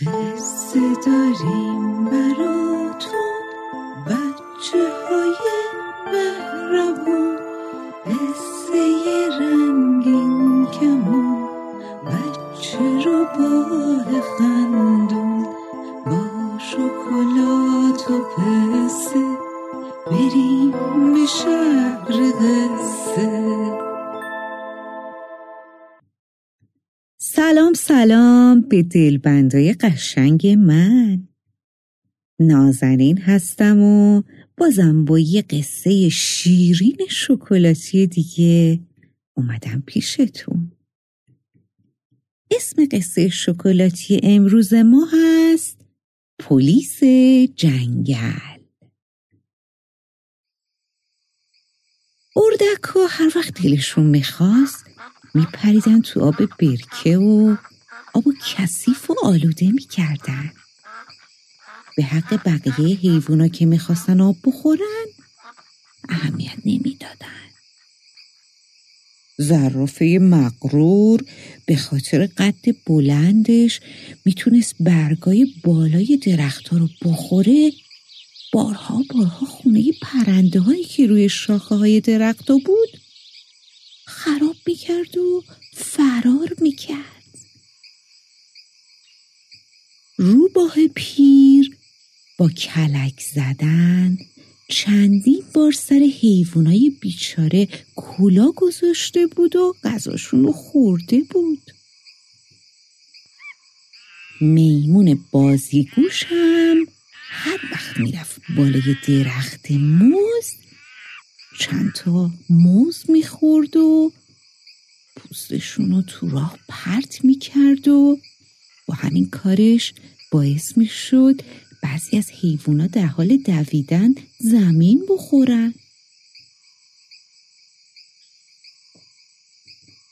قصه داریم براتون. بچه های مهربون. قصه رنگین کمون. بچه رو با خندون. با شکلات و پسته. بریم به شهر سلام سلام. به دلبندای قشنگ من. نازنین هستم و بازم با یه قصه شیرین شکلاتی دیگه اومدم پیشتون. اسم قصه شکلاتی امروز ما هست پلیس جنگل. اردک هر وقت دلشون می‌خواست میپریدن تو آب برکه و آب کثیف و آلوده می‌کردن. به حق بقیه حیوونا که می‌خواستن آب بخورن اهمیت نمی‌دادن. زرافه مقرور به خاطر قد بلندش می‌تونست برگای بالای درختها رو بخوره. بارها بارها خونه پرنده هایی که روی شاخه های درخت بود خراب می‌کرد و فرار می‌کرد. روباه پیر با کلک زدن چندین بار سر حیوانای بیچاره کولا گذاشته بود و غذاشون رو خورده بود. میمون بازیگوش هم هر وقت می‌رفت بالای درخت موز چند تا موز می‌خورد و پوستشون رو تو راه پرت می‌کرد و با همین کارش باعث می‌شد بعضی از حیوونا در حال دویدن زمین بخورن.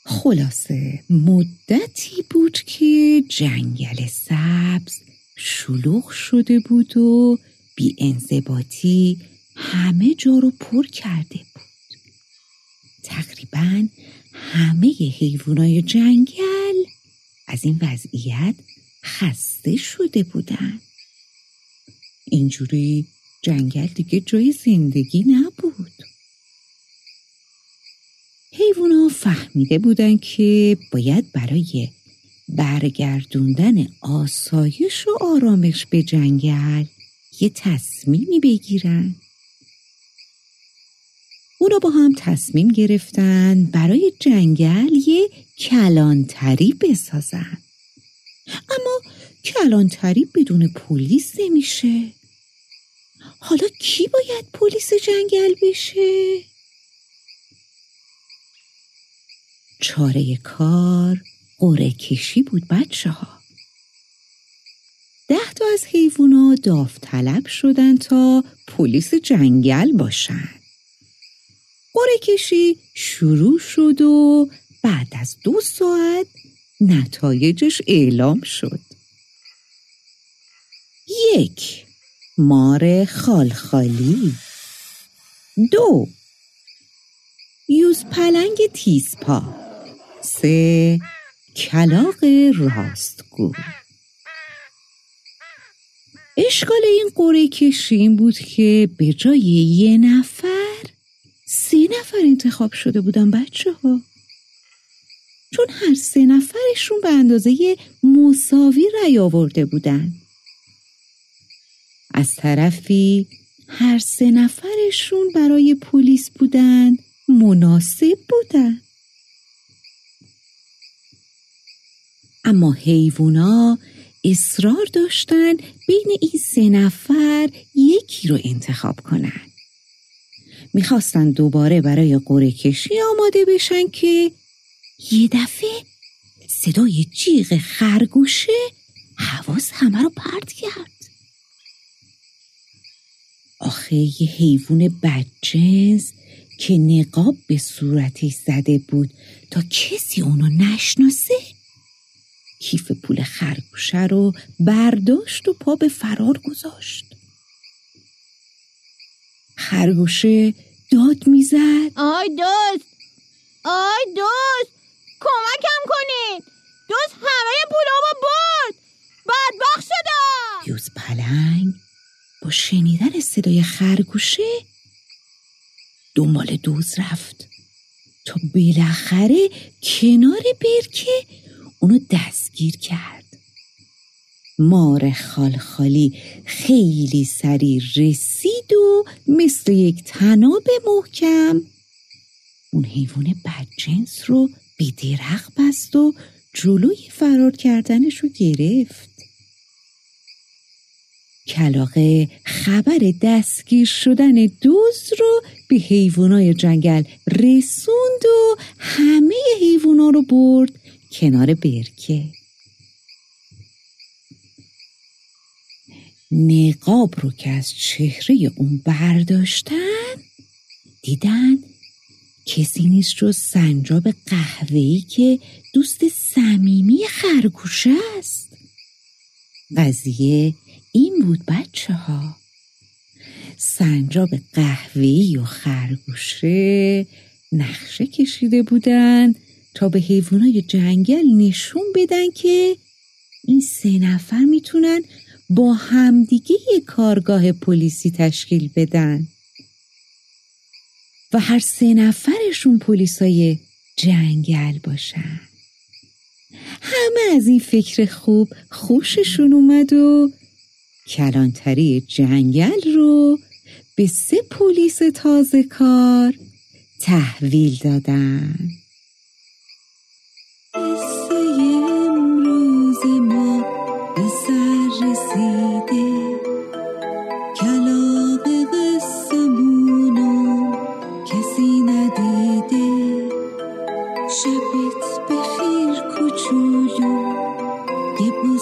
خلاصه مدتی بود که جنگل سبز شلوغ شده بود و بی انضباطی همه جا رو پر کرده بود. تقریبا همه حیوانای جنگل از این وضعیت خسته شده بودن. اینجوری جنگل دیگه جای زندگی نبود. حیوانا فهمیده بودن که باید برای برگردوندن آسایش و آرامش به جنگل یه تصمیمی بگیرن. اونا با هم تصمیم گرفتن برای جنگل یه کلانتری بسازن. اما کلانتری بدون پلیس نمیشه. حالا کی باید پلیس جنگل بشه؟ چاره کار قره کشی بود بچه ها ده تا از حیوونا داوطلب شدن تا پلیس جنگل باشن. قره کشی شروع شد و بعد از دو ساعت نتایجش اعلام شد. یک مار خالخالی. دو یوز پلنگ تیزپا. سه کلاق راستگو. اشکال این قره کشی این بود که به جای یه نفر سه نفر انتخاب شده بودن بچه ها چون هر سه نفرشون به اندازه مساوی رأی آورده بودن. از طرفی هر سه نفرشون برای پلیس بودن مناسب بودن. اما حیوونا اصرار داشتن بین این سه نفر یکی رو انتخاب کنن. می‌خواستن دوباره برای قره کشی آماده بشن که یه دفعه صدای جیغ خرگوشه حواس همه رو پرت کرد. آخه یه حیوان بدجنس که نقاب به صورتش زده بود تا کسی اونو نشناسه کیف پول خرگوشه رو برداشت و پا به فرار گذاشت. خرگوشه داد می‌زد. آی دوست. آی دوست. کمکم کنین. دوست همه پولامو برد. بدبخت یوز پلنگ. با شنیدن صدای خرگوشه دنبال دوز رفت. تا بالاخره کنار برکه اونو دستگیر کرد. مار خالخالی خیلی سریع رسید و مثل یک تناب محکم. اون حیوان بدجنس رو به درخ بست و جلوی فرار کردنش رو گرفت. کلاقه خبر دستگیر شدن دوز رو به حیوانای جنگل رسوند و همه حیوانا رو برد کنار برکه نقاب رو که از چهره اون برداشتن دیدن کسی نیست جز سنجاب قهوه‌ای که دوست صمیمی خرگوشه است. قضیه این بود بچه ها سنجاب قهوه‌ای و خرگوشه نقشه کشیده بودن تا به حیوانای جنگل نشون بدن که این سه نفر می‌تونن با همدیگه یه کارگاه پلیسی تشکیل بدن. و هر سه نفرشون پلیسای جنگل باشن همه از این فکر خوب خوششون اومد و کلانتری جنگل رو به سه پلیس تازه کار تحویل دادن. Keep moving.